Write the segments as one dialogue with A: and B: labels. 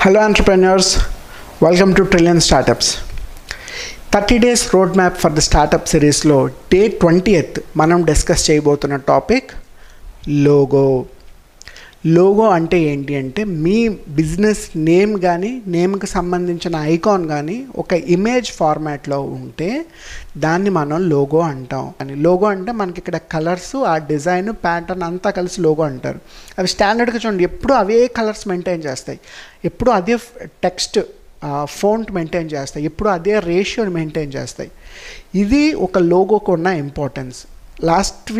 A: Hello, entrepreneurs. Welcome to Trillion Startups. Thirty days road map for the startup సిరీస్లో day twentieth మనం discuss చేయబోతున్న topic logo logo అంటే ఏంటి అంటే మీ business name కానీ నేమ్కి సంబంధించిన ఐకాన్ కానీ ఒక ఇమేజ్ ఫార్మాట్లో ఉంటే దాన్ని మనం లోగో అంటాం. అని లోగో అంటే మనకి ఇక్కడ కలర్స్ ఆ డిజైన్ ప్యాటర్న్ అంతా కలిసి లోగో అంటారు. అవి స్టాండర్డ్గా చూడండి ఎప్పుడు అవే కలర్స్ మెయింటైన్ చేస్తాయి. ఎప్పుడు అదే టెక్స్ట్ ఫోంట్ మెయింటైన్ చేస్తాయి. ఎప్పుడు అదే రేషియోని మెయింటైన్ చేస్తాయి. ఇది ఒక లోగోకు ఉన్న ఇంపార్టెన్స్. లాస్ట్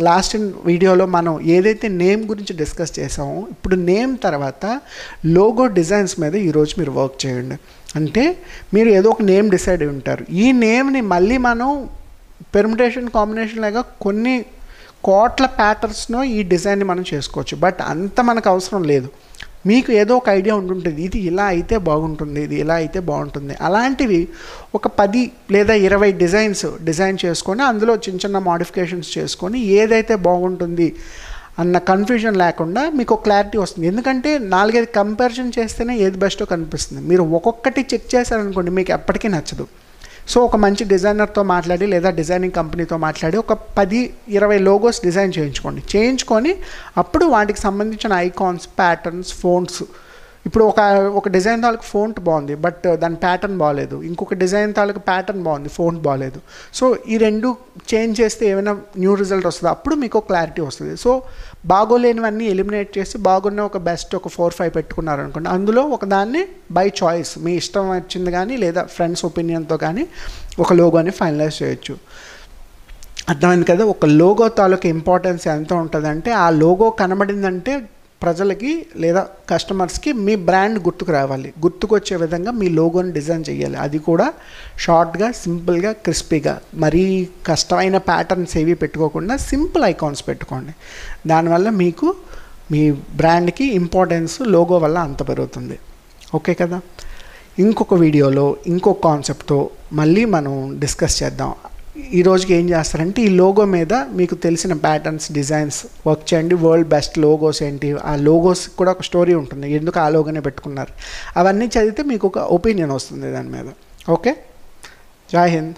A: లాస్ట్ వీడియోలో మనం ఏదైతే నేమ్ గురించి డిస్కస్ చేసామో ఇప్పుడు నేమ్ తర్వాత లోగో డిజైన్స్ మీద ఈరోజు మీరు వర్క్ చేయండి. అంటే మీరు ఏదో ఒక నేమ్ డిసైడ్ అయి ఉంటారు. ఈ నేమ్ని మళ్ళీ మనం పెర్మిటేషన్ కాంబినేషన్ లాగా కొన్ని కోట్ల ప్యాటర్న్స్ను ఈ డిజైన్ని మనం చేసుకోవచ్చు. బట్ అంత మనకు అవసరం లేదు. మీకు ఏదో ఒక ఐడియా ఉంటుంటుంది. ఇది ఇలా అయితే బాగుంటుంది. ఇది ఇలా అయితే బాగుంటుంది. అలాంటివి ఒక పది లేదా ఇరవై డిజైన్స్ డిజైన్ చేసుకొని అందులో చిన్న చిన్న మాడిఫికేషన్స్ చేసుకొని ఏదైతే బాగుంటుంది అన్న కన్ఫ్యూజన్ లేకుండా మీకు క్లారిటీ వస్తుంది. ఎందుకంటే నాలుగైదు కంపారిజన్ చేస్తేనే ఏది బెస్టో కనిపిస్తుంది. మీరు ఒక్కొక్కటి చెక్ చేశారనుకోండి మీకు ఎప్పటికీ నచ్చదు. సో ఒక మంచి డిజైనర్తో మాట్లాడి లేదా డిజైనింగ్ కంపెనీతో మాట్లాడి ఒక పది ఇరవై లోగోస్ డిజైన్ చేయించుకోండి. చేయించుకొని అప్పుడు వాటికి సంబంధించిన ఐకాన్స్ ప్యాటర్న్స్ ఫోన్స్ ఇప్పుడు ఒక ఒక డిజైన్ తాలూకు ఫోంట్ బాగుంది బట్ uh, దాని ప్యాటర్న్ బాగాలేదు ఇంకొక డిజైన్ తాలూకు ప్యాటర్న్ బాగుంది ఫోంట్ బాగాలేదు సో ఈ రెండు చేంజ్ చేస్తే ఏమైనా న్యూ రిజల్ట్ వస్తుంది? అప్పుడు మీకు క్లారిటీ వస్తుంది. సో బాగోలేనివన్నీ ఎలిమినేట్ చేసి బాగున్న ఒక బెస్ట్ ఒక ఫోర్ ఫైవ్ పెట్టుకున్నారనుకోండి అందులో ఒక దాన్ని బై చాయిస్ మీ ఇష్టం వచ్చింది కానీ లేదా ఫ్రెండ్స్ ఒపీనియన్తో కానీ ఒక లోగోని ఫైనలైజ్ చేయొచ్చు. అర్థమైంది కదా? ఒక లోగో తాలూకు ఇంపార్టెన్స్ ఎంత ఉంటుందంటే ఆ లోగో కనబడిందంటే ప్రజలకి లేదా కస్టమర్స్కి మీ బ్రాండ్ గుర్తుకు రావాలి. గుర్తుకొచ్చే విధంగా మీ లోగోని డిజైన్ చేయాలి. అది కూడా షార్ట్గా సింపుల్గా క్రిస్పీగా. మరీ కష్టమైన ప్యాటర్న్స్ ఏవి పెట్టుకోకుండా సింపుల్ ఐకాన్స్ పెట్టుకోండి. దానివల్ల మీకు మీ బ్రాండ్కి ఇంపార్టెన్స్ లోగో వల్ల అంత పెరుగుతుంది. ఓకే కదా? ఇంకొక వీడియోలో ఇంకొక కాన్సెప్ట్తో మళ్ళీ మనం డిస్కస్ చేద్దాం. ఈ రోజుకి ఏం చేస్తారంటే ఈ లోగో మీద మీకు తెలిసిన ప్యాటర్న్స్ డిజైన్స్ వర్క్ చేయండి. వరల్డ్ బెస్ట్ లోగోస్ ఏంటి? ఆ లోగోస్ కూడా ఒక స్టోరీ ఉంటుంది. ఎందుకు ఆ లోగోనే పెట్టుకున్నారు? అవన్నీ చదివితే మీకు ఒక ఒపీనియన్ వస్తుంది దాని మీద. ఓకే జై హింద్